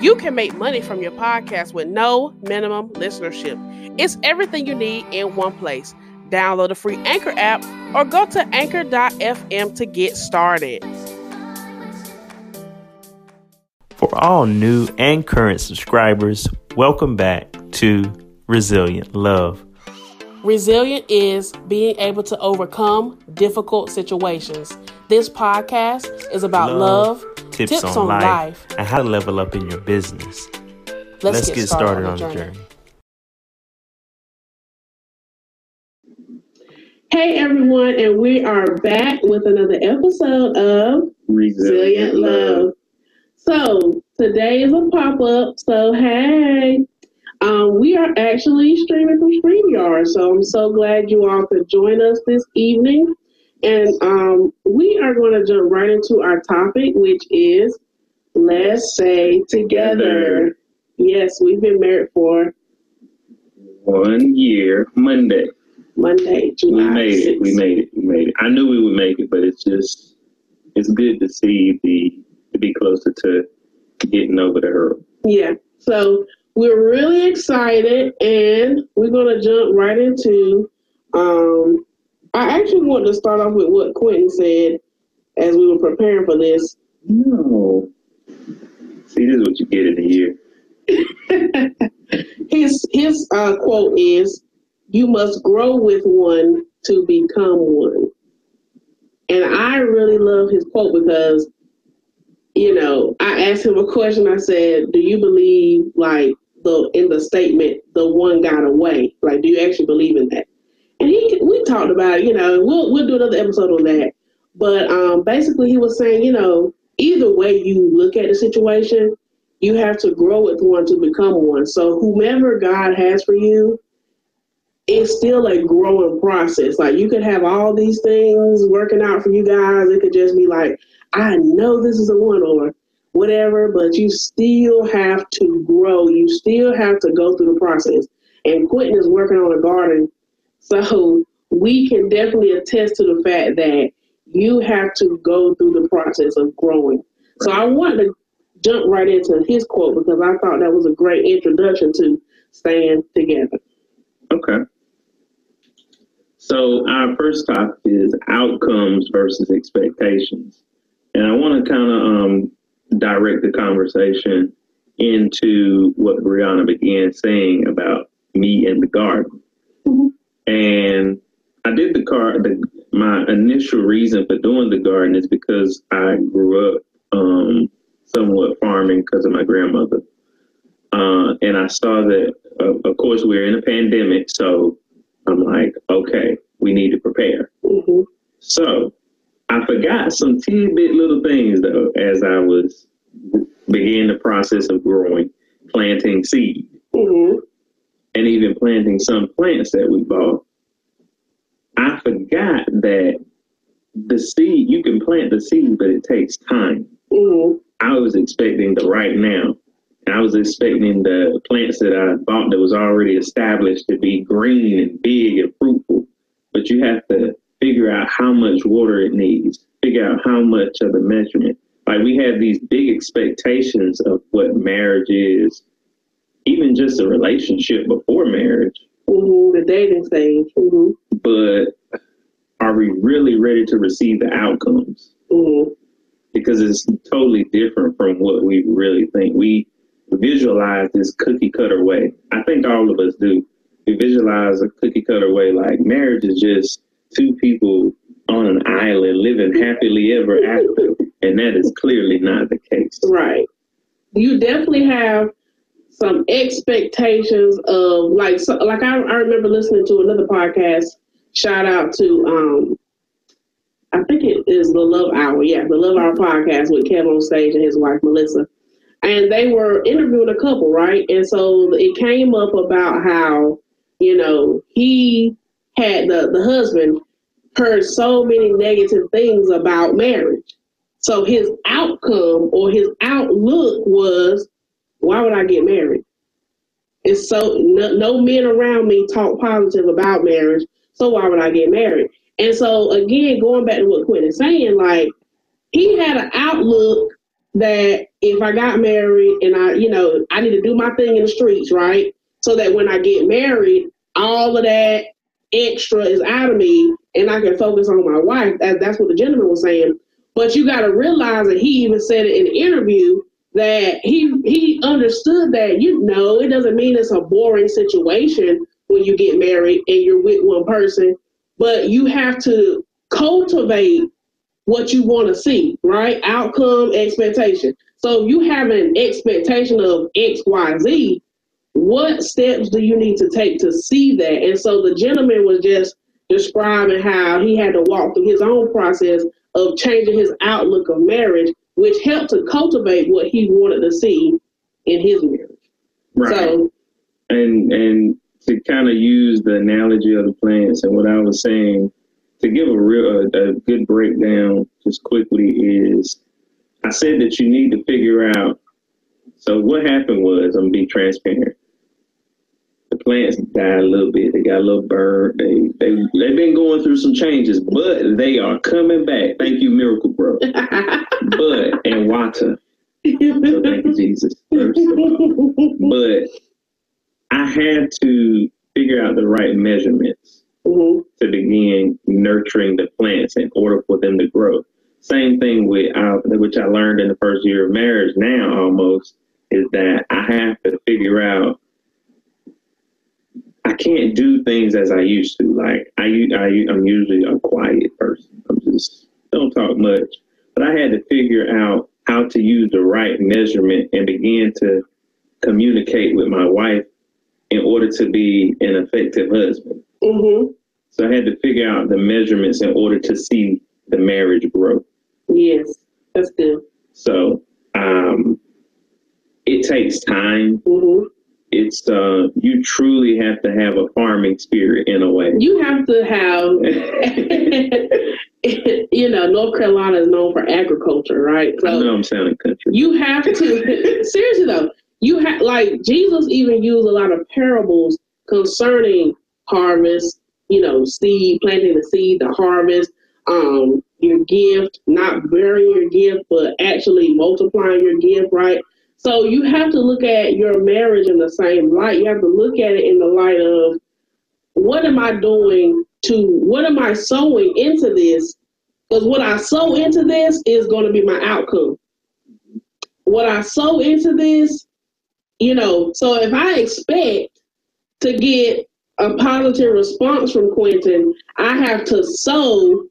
You can make money from your podcast with no minimum listenership. It's everything you need in one place. Download the free Anchor app or go to anchor.fm to get started. For all new and current subscribers, welcome back to Resilient Love. Resilient is being able to overcome difficult situations. This podcast is about love, love tips, tips, on, on life, life, and how to level up in your business. Let's, Let's get, get, started, started on the journey. journey. Hey everyone, and we are back with another episode of Resilient, Resilient Love. Love. So today is a pop up. So hey, um, we are actually streaming from StreamYard. So I'm so glad you all could join us this evening. And um, we are going to jump right into our topic, which is let's say together. Yes, we've been married for one year Monday. Monday, July. We made 6th. it. We made it. We made it. I knew we would make it, but it's just it's good to see the to be closer to getting over the hurdle. Yeah. So we're really excited, and we're gonna jump right into. Um, I actually want to start off with what Quentin said as we were preparing for this. No. See, this is what you get in a year. his his uh, quote is you must grow with one to become one. And I really love his quote because, you know, I asked him a question. I said, Do you believe, like, the in the statement, the one got away? Like, do you actually believe in that? Talked about, you know, we'll we'll do another episode on that. But um, basically, he was saying, you know, either way you look at the situation, you have to grow with one to become one. So whomever God has for you, it's still a growing process. Like you could have all these things working out for you guys. It could just be like, I know this is a one or whatever, but you still have to grow. You still have to go through the process. And Quentin is working on a garden. So we can definitely attest to the fact that you have to go through the process of growing. So I want to jump right into his quote because I thought that was a great introduction to staying together. Okay. So our first topic is outcomes versus expectations, and I want to kind of um, direct the conversation into what Brianna began saying about me and the garden. Mm-hmm. And I did the car. The, my initial reason for doing the garden is because I grew up um, somewhat farming because of my grandmother, uh, and I saw that. Uh, of course, we we're in a pandemic, so I'm like, okay, we need to prepare. Mm-hmm. So I forgot some tidbit little things though as I was beginning the process of growing, planting seed, mm-hmm. and even planting some plants that we bought. I forgot that the seed you can plant the seed, but it takes time. Mm-hmm. I was expecting the right now. I was expecting the plants that I bought that was already established to be green and big and fruitful. But you have to figure out how much water it needs, figure out how much of the measurement. Like we have these big expectations of what marriage is, even just a relationship before marriage. Mm-hmm, the dating stage. Mm-hmm. But are we really ready to receive the outcomes? Mm-hmm. Because it's totally different from what we really think. We visualize this cookie cutter way. I think all of us do. We visualize a cookie cutter way like marriage is just two people on an island living happily ever after. And that is clearly not the case. Right. You definitely have some expectations of like so, like I, I remember listening to another podcast. Shout out to um I think it is the Love Hour. Yeah, the Love Hour podcast with Kevin on stage and his wife Melissa and they were interviewing a couple, right? And so it came up about how, you know, he had the, the husband heard so many negative things about marriage. So his outcome or his outlook was, why would I get married? It's so no, no men around me talk positive about marriage. So why would I get married? And so again, going back to what Quinn is saying, like he had an outlook that if I got married and I, you know, I need to do my thing in the streets, right? So that when I get married, all of that extra is out of me and I can focus on my wife. That, that's what the gentleman was saying. But you got to realize that he even said it in the interview that he he understood that you know it doesn't mean it's a boring situation when you get married and you're with one person, but you have to cultivate what you want to see, right? Outcome, expectation. So you have an expectation of X, Y, Z, what steps do you need to take to see that? And so the gentleman was just describing how he had to walk through his own process of changing his outlook of marriage, which helped to cultivate what he wanted to see in his marriage. Right. So, and and to kind of use the analogy of the plants and what I was saying, to give a real a, a good breakdown just quickly is I said that you need to figure out. So what happened was I'm gonna be transparent. Plants died a little bit. They got a little burned. They they they've been going through some changes, but they are coming back. Thank you, Miracle-Gro. but and water. So thank you, Jesus. But I had to figure out the right measurements mm-hmm. to begin nurturing the plants in order for them to grow. Same thing with uh, which I learned in the first year of marriage. Now almost is that I have to figure out I can't do things as I used to. Like I, I I'm usually a quiet person. I'm just don't talk much. But I had to figure out how to use the right measurement and begin to communicate with my wife in order to be an effective husband. Mm-hmm. So I had to figure out the measurements in order to see the marriage grow. Yes, that's good. So um, it takes time. Mm-hmm. It's uh, you truly have to have a farming spirit in a way. You have to have, you know, North Carolina is known for agriculture, right? So I know I'm sounding country. You have to seriously though you have like Jesus even used a lot of parables concerning harvest, you know, seed, planting the seed, the harvest, um, your gift, not burying your gift, but actually multiplying your gift, right? So you have to look at your marriage in the same light. You have to look at it in the light of what am I doing to what am I sowing into this? Because what I sow into this is going to be my outcome. What I sow into this you know, so if I expect to get a positive response from Quentin, I have to sow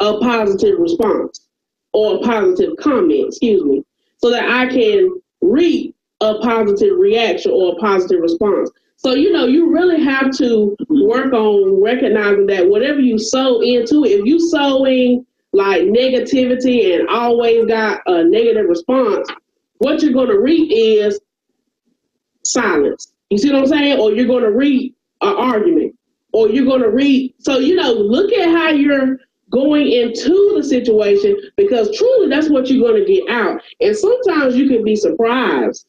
a positive response or a positive comment, excuse me, so that I can reap a positive reaction or a positive response. So, you know, you really have to work on recognizing that whatever you sow into it, if you sowing like negativity and always got a negative response, what you're going to reap is silence. You see what I'm saying? Or you're going to read an argument, or you're going to read. So you know, look at how you're going into the situation because truly that's what you're going to get out. And sometimes you can be surprised.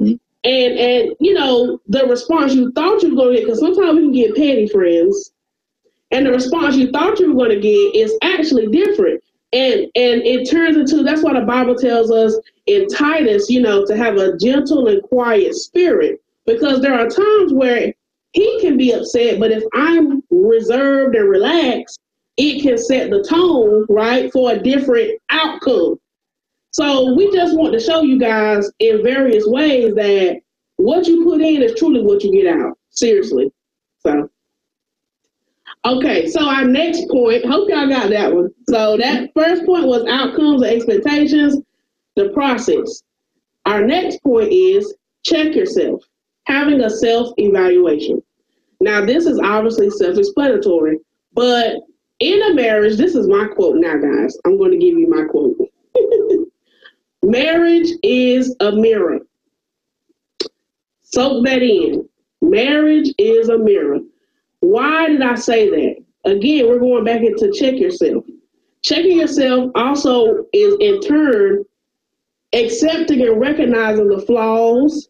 Mm-hmm. And and you know the response you thought you were going to get because sometimes we can get petty friends, and the response you thought you were going to get is actually different and and it turns into that's why the bible tells us in titus you know to have a gentle and quiet spirit because there are times where he can be upset but if i'm reserved and relaxed it can set the tone right for a different outcome so we just want to show you guys in various ways that what you put in is truly what you get out seriously so Okay, so our next point, hope y'all got that one. So that first point was outcomes and expectations, the process. Our next point is check yourself, having a self evaluation. Now, this is obviously self explanatory, but in a marriage, this is my quote now, guys. I'm going to give you my quote. marriage is a mirror. Soak that in. Marriage is a mirror. Why did I say that? Again, we're going back into check yourself. Checking yourself also is in turn accepting and recognizing the flaws,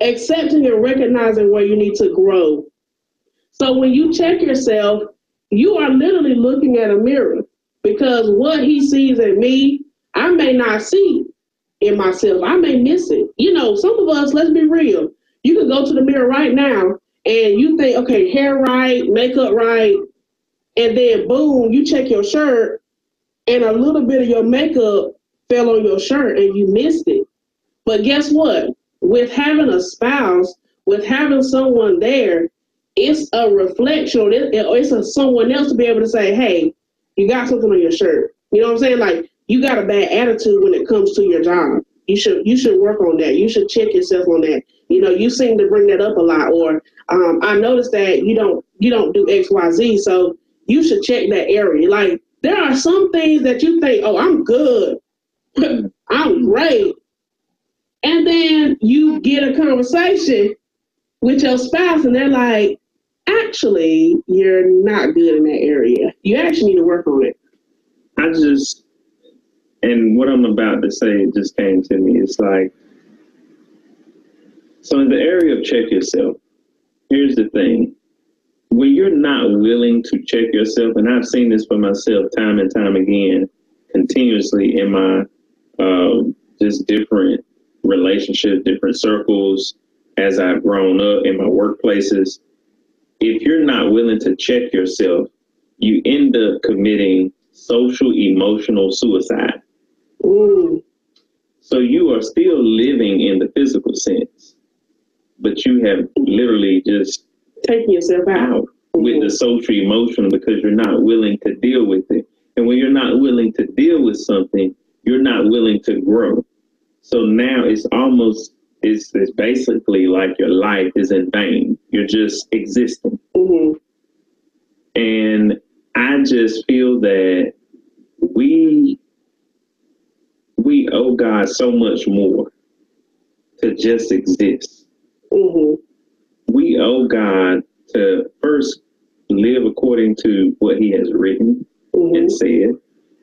accepting and recognizing where you need to grow. So when you check yourself, you are literally looking at a mirror because what he sees in me, I may not see in myself. I may miss it. You know, some of us, let's be real. You can go to the mirror right now and you think, okay, hair right, makeup right, and then boom, you check your shirt and a little bit of your makeup fell on your shirt and you missed it. But guess what? With having a spouse, with having someone there, it's a reflection. It's a someone else to be able to say, "Hey, you got something on your shirt." You know what I'm saying? Like you got a bad attitude when it comes to your job. You should you should work on that. You should check yourself on that. You know, you seem to bring that up a lot. Or um, I noticed that you don't you don't do X Y Z. So you should check that area. Like there are some things that you think, oh, I'm good, I'm great, and then you get a conversation with your spouse, and they're like, actually, you're not good in that area. You actually need to work on it. I just, and what I'm about to say just came to me. It's like, so in the area of check yourself, here's the thing when you're not willing to check yourself, and I've seen this for myself time and time again, continuously in my uh, just different relationships, different circles, as I've grown up in my workplaces. If you're not willing to check yourself, you end up committing social emotional suicide. Ooh. So you are still living in the physical sense, but you have literally just taking yourself out with the social emotional because you're not willing to deal with it. And when you're not willing to deal with something, you're not willing to grow. So now it's almost it's, it's basically like your life is in vain. You're just existing. Mm-hmm. And I just feel that we we owe God so much more to just exist. Mm-hmm we owe God to first live according to what He has written mm-hmm. and said.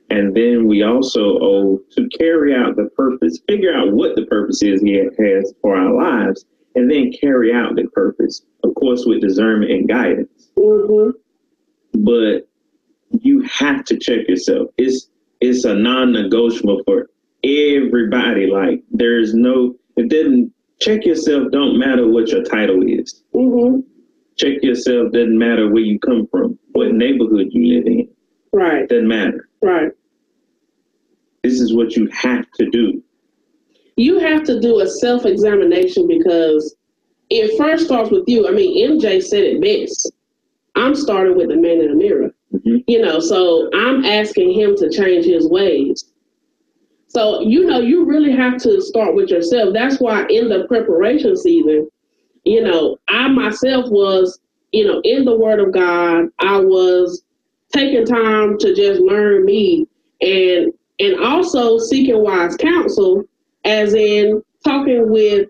And then we also owe to carry out the purpose, figure out what the purpose is He has for our lives, and then carry out the purpose, of course, with discernment and guidance. Mm-hmm. But you have to check yourself. It's it's a non-negotiable for everybody. Like there's no, it didn't check yourself don't matter what your title is. Mm-hmm. Check yourself doesn't matter where you come from, what neighborhood you live in. Right. Doesn't matter. Right. This is what you have to do. You have to do a self examination because it first starts with you. I mean, MJ said it best. I'm starting with the man in the mirror. You know, so I'm asking him to change his ways. So, you know, you really have to start with yourself. That's why in the preparation season, you know, I myself was, you know, in the Word of God. I was taking time to just learn me and and also seeking wise counsel, as in talking with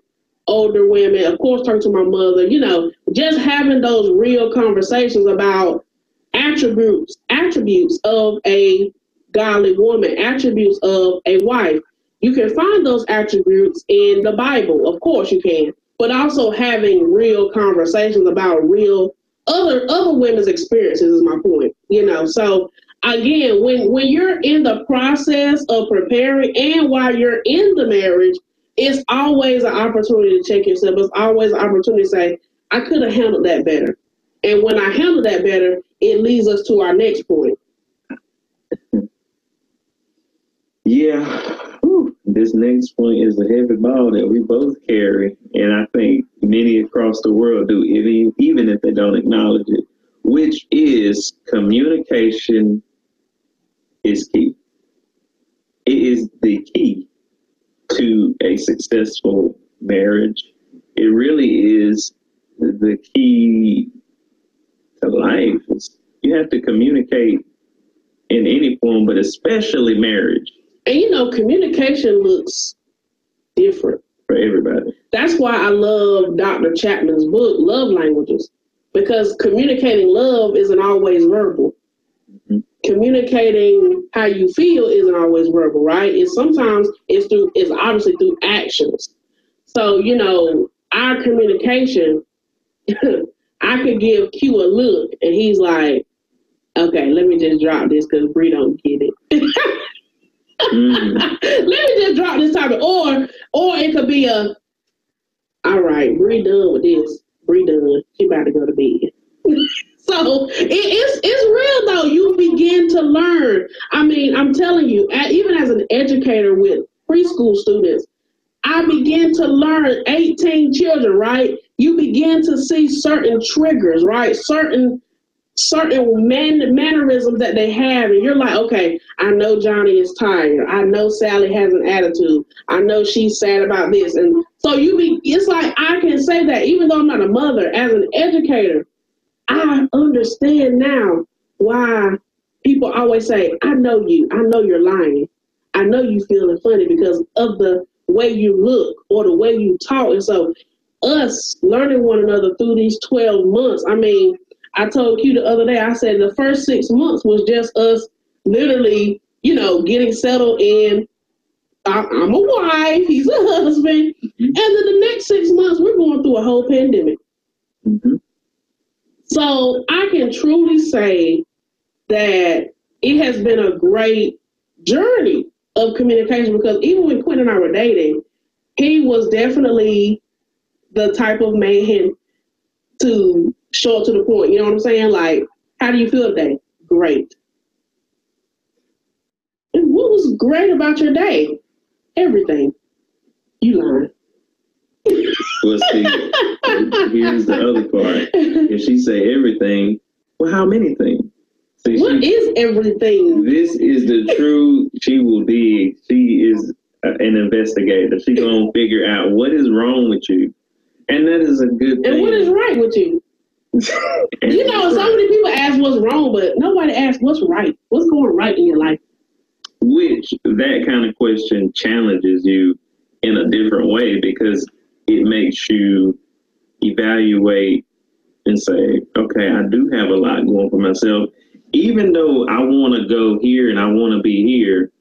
older women, of course, talking to my mother, you know, just having those real conversations about attributes attributes of a godly woman, attributes of a wife. You can find those attributes in the Bible, of course you can, but also having real conversations about real other other women's experiences is my point. You know, so again, when when you're in the process of preparing and while you're in the marriage, it's always an opportunity to check yourself. It's always an opportunity to say, I could have handled that better. And when I handle that better, it leads us to our next point. Yeah, Whew. this next point is a heavy ball that we both carry, and I think many across the world do, even even if they don't acknowledge it, which is communication is key. It is the key to a successful marriage. It really is the key to life. It's, you have to communicate in any form, but especially marriage. And you know, communication looks different for everybody. That's why I love Dr. Chapman's book, Love Languages, because communicating love isn't always verbal. Mhm. Communicating how you feel isn't always verbal, right? It's sometimes it's through it's obviously through actions. So, you know, our communication, I could give Q a look and he's like, okay, let me just drop this because Bree don't get it. Mm. let me just drop this topic. Or or it could be a all right, Bree done with this. Bree done. She about to go to bed. so it, it's it's real though. You begin to learn. I mean, I'm telling you, even as an educator with preschool students, I began to learn 18 children, right? You begin to see certain triggers, right? Certain certain man, mannerisms that they have, and you're like, okay, I know Johnny is tired. I know Sally has an attitude. I know she's sad about this, and so you be. It's like I can say that even though I'm not a mother, as an educator, I understand now why people always say, I know you. I know you're lying. I know you feeling funny because of the way you look or the way you talk. And so us learning one another through these 12 months, I mean, I told you the other day, I said the first six months was just us literally, you know, getting settled in. I- I'm a wife, he's a husband. And then the next six months, we're going through a whole pandemic. Mhm. So I can truly say that it has been a great journey of communication because even when Quinn and I were dating, he was definitely the type of man to show up to the point. You know what I'm saying? Like, how do you feel today? Great. And what was great about your day? Everything. You lying. Well, see, here's the other part. If she say everything, well, how many things? See, what she, is everything? this is the true. She will dig. She is an investigator. She gonna figure out what is wrong with you, and that is a good thing. And what is right with you? You know, so many people ask what's wrong, but nobody asks what's right. What's going right in your life? which that kind of question challenges you in a different way because it makes you evaluate and say, okay, I do have a lot going for myself. Even though I want to go here and I want to be here,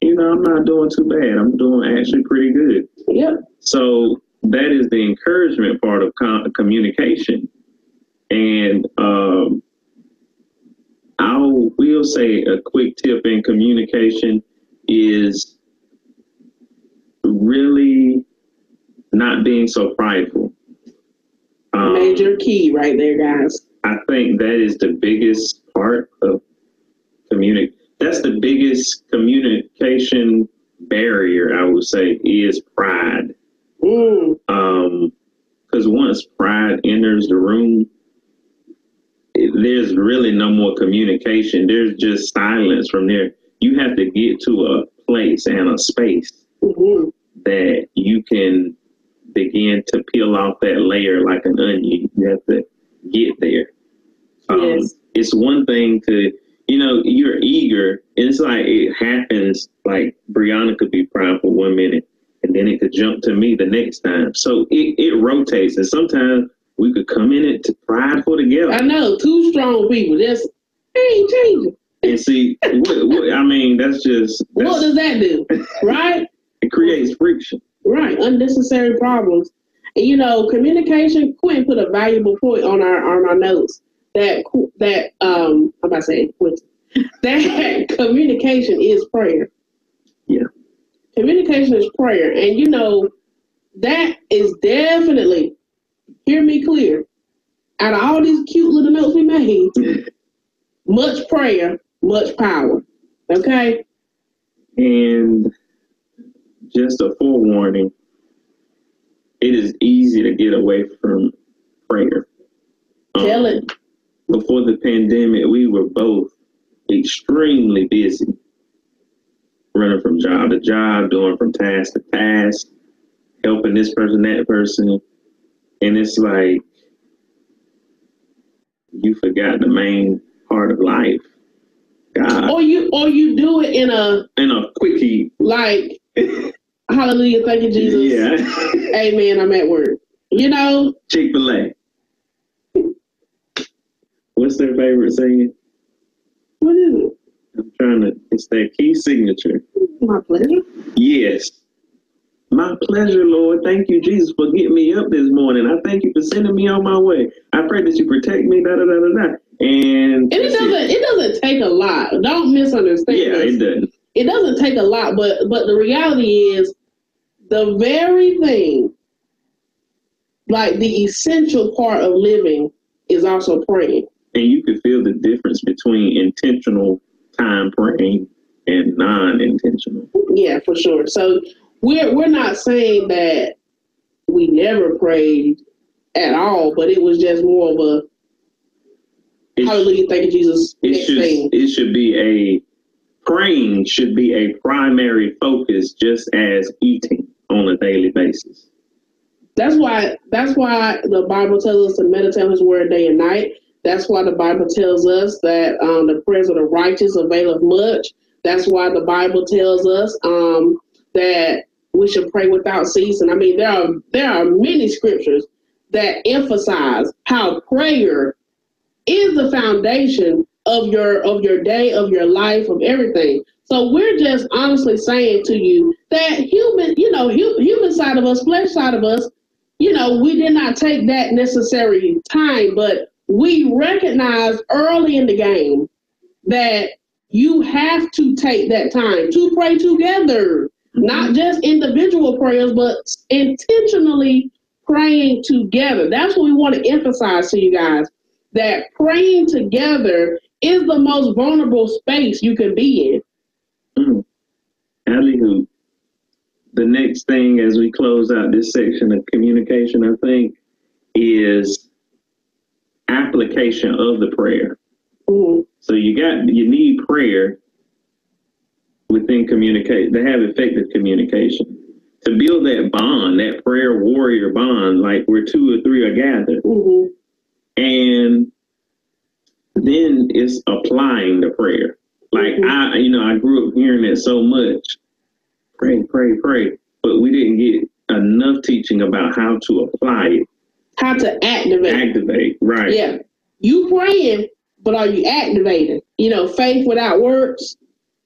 you know, I'm not doing too bad. I'm doing actually pretty good. Yep. So that is the encouragement part of com- communication. And um, I will say a quick tip in communication is really not being so prideful. Um, Major key right there, guys. I think that is the biggest part of communic. That's the biggest communication barrier, I would say, is pride. Mm, Um, because once pride enters the room, it, there's really no more communication. There's just silence from there. You have to get to a place and a space mhm. that you can begin to peel off that layer like an onion. You have to get there. Um, Yes. It's one thing to, you know, you're eager. It's like it happens. Like Brianna could be proud for one minute, and then it could jump to me the next time. So it, it rotates, and sometimes we could come in it to prideful together. I know two strong people. Just ain't changing. And see, what, what, I mean, that's just What does that do? Right? it creates friction. Right. Unnecessary problems. And you know, communication. Quinn put a valuable point on our on our notes that that um I'm about to say Quinn, that communication is prayer. Yeah. Communication is prayer, and you know that is definitely hear me clear. Out of all these cute little notes we made, much prayer, much power. Okay. And just a forewarning, it is easy to get away from prayer. Um, Tell it. Before the pandemic, we were both extremely busy, running from job to job, doing from task to task, helping this person, that person. And it's like you forgot the main part of life. God. Or you or you do it in a And a quickie. like hallelujah, thank you, Jesus. Yeah. Amen. I'm at work. You know, Chick fil A. What's their favorite saying? What is it? I'm trying to. It's their key signature. My pleasure. Yes. My pleasure, Lord. Thank you, Jesus, for getting me up this morning. I thank you for sending me on my way. I pray that you protect me. Da da da da da. And, And it doesn't it doesn't take a lot. Don't misunderstand. Yeah, this. it doesn't. it doesn't take a lot, but but the reality is the very thing, like the essential part of living is also praying. And you can feel the difference between intentional time praying and non-intentional. Yeah, for sure. So we're we're not saying that we never prayed at all, but it was just more of a It, hallelujah, thank you, Jesus it should thing. it should be a praying should be a primary focus, just as eating on a daily basis. That's why that's why the Bible tells us to meditate on his word day and night. That's why the Bible tells us that um, the prayers of the righteous availeth much. That's why the Bible tells us um, that we should pray without ceasing. I mean, there are there are many scriptures that emphasize how prayer is the foundation of your of your day, of your life, of everything. So we're just honestly saying to you that human, you know, hu- human side of us, flesh side of us, you know, we did not take that necessary time, but we recognized early in the game that you have to take that time to pray together, not just individual prayers, but intentionally praying together. That's what we want to emphasize to you guys that praying together is the most vulnerable space you can be in. Mm. Alley-hoop. The next thing as we close out this section of communication, I think, is application of the prayer. Mhm. So you got you need prayer within communicate to have effective communication. To build that bond, that prayer warrior bond, like where two or three are gathered. Mhm. And then it's applying the prayer. Like Mhm. I, you know, I grew up hearing that so much. Pray, pray, pray. But we didn't get enough teaching about how to apply it, How to activate. activate. Right. Yeah. You praying, but are you activating? You know, faith without works.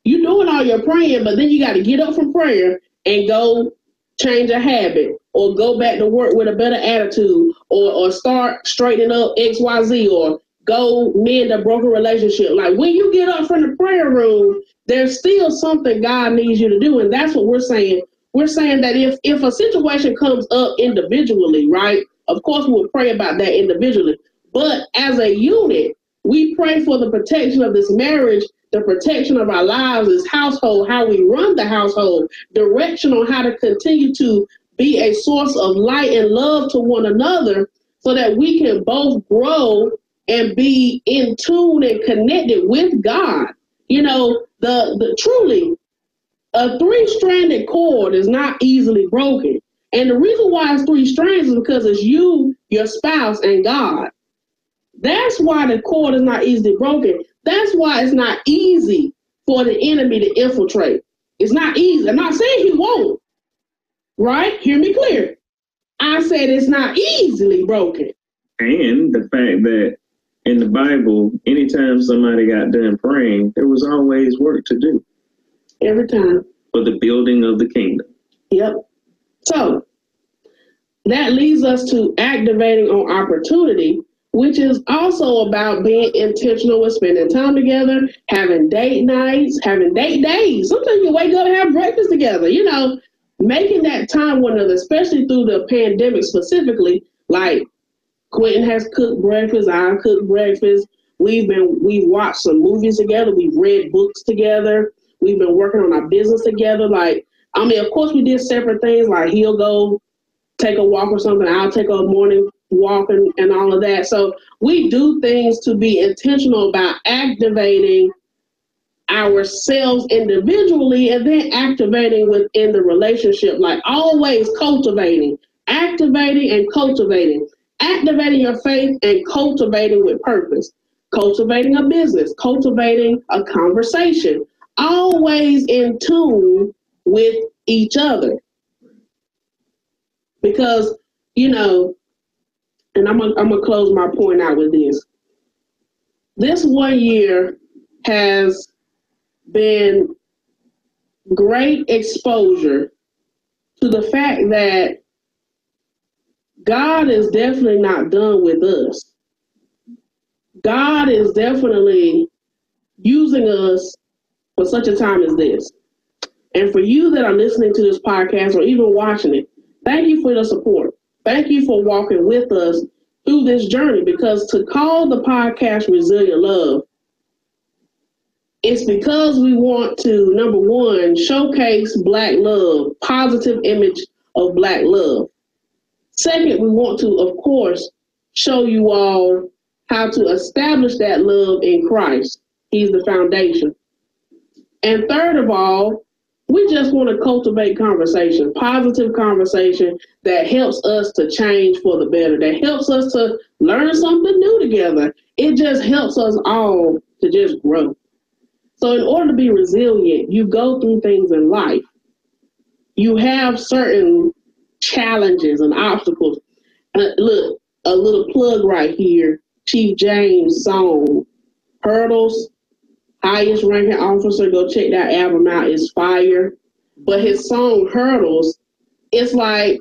You're doing all your praying, but then you got to get up from prayer and go change a habit or go back to work with a better attitude or, or start straightening up XYZ or go mend a broken relationship. Like when you get up from the prayer room, there's still something God needs you to do. And that's what we're saying. We're saying that if if a situation comes up individually, right? Of course we'll pray about that individually. But as a unit, we pray for the protection of this marriage, the protection of our lives, this household, how we run the household, direction on how to continue to be a source of light and love to one another so that we can both grow and be in tune and connected with God. You know, the, the truly a three-stranded cord is not easily broken. And the reason why it's three strands is because it's you, your spouse, and God. That's why the cord is not easily broken. That's why it's not easy for the enemy to infiltrate. It's not easy. I'm not saying he won't. Right? Hear me clear. I said it's not easily broken. And the fact that in the Bible, anytime somebody got done praying, there was always work to do Every time. for the building of the kingdom. Yep. So that leads us to activating on opportunity, which is also about being intentional with spending time together, having date nights, having date days. Sometimes you wake up and have breakfast together, you know, making that time one another, especially through the pandemic specifically. Like Quentin has cooked breakfast, I cooked breakfast. We've been we've watched some movies together, we've read books together, we've been working on our business together. Like I mean, of course, we did separate things. Like he'll go take a walk or something. I'll take a morning walk and, and all of that. So we do things to be intentional about activating ourselves individually and then activating within the relationship. Like always cultivating, activating and cultivating, activating your faith and cultivating with purpose, cultivating a business, cultivating a conversation, always in tune with each other. Because, you know, and I'm gonna, I'm gonna close my point out with this. this one year has been great exposure to the fact that God is definitely not done with us. God is definitely using us for such a time as this. And for you that are listening to this podcast or even watching it, thank you for the support. Thank you for walking with us through this journey because to call the podcast Resilient Love, it's because we want to, number one, showcase Black love, positive image of Black love. Second, we want to, of course, show you all how to establish that love in Christ. He's the foundation. And third of all, we just want to cultivate conversation, positive conversation that helps us to change for the better, that helps us to learn something new together. It just helps us all to just grow. So, in order to be resilient, you go through things in life. You have certain challenges and obstacles. Uh, look, a little plug right here Chief James' song, Hurdles highest ranking officer, go check that album out, is fire. But his song Hurdles, it's like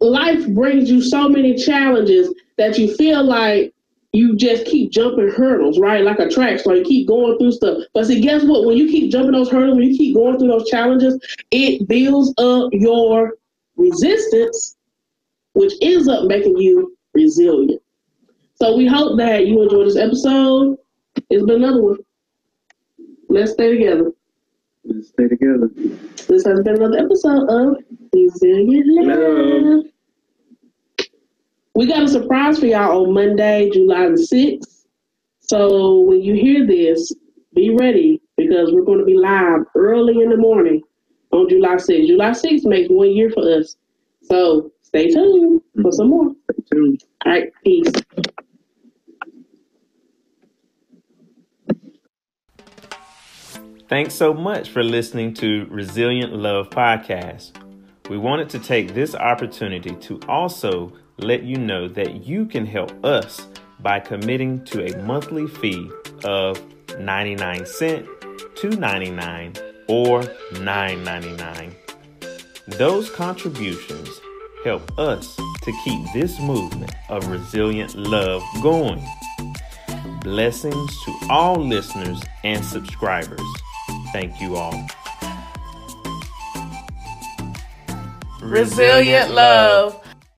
life brings you so many challenges that you feel like you just keep jumping hurdles, right? Like a track star, you keep going through stuff. But see, guess what? When you keep jumping those hurdles, when you keep going through those challenges, it builds up your resistance, which ends up making you resilient. So we hope that you enjoyed this episode. It's been another one. Let's stay together. Let's stay together. This has been another episode of Resilient Love. We got a surprise for y'all on Monday, July the 6th. So when you hear this, be ready because we're going to be live early in the morning on July 6th. July 6th makes one year for us. So stay tuned for some more. Stay tuned. All right, peace. Thanks so much for listening to Resilient Love Podcast. We wanted to take this opportunity to also let you know that you can help us by committing to a monthly fee of 99 cent, 2.99 or 9.99. Those contributions help us to keep this movement of resilient love going. Blessings to all listeners and subscribers. Thank you all. Resilient love.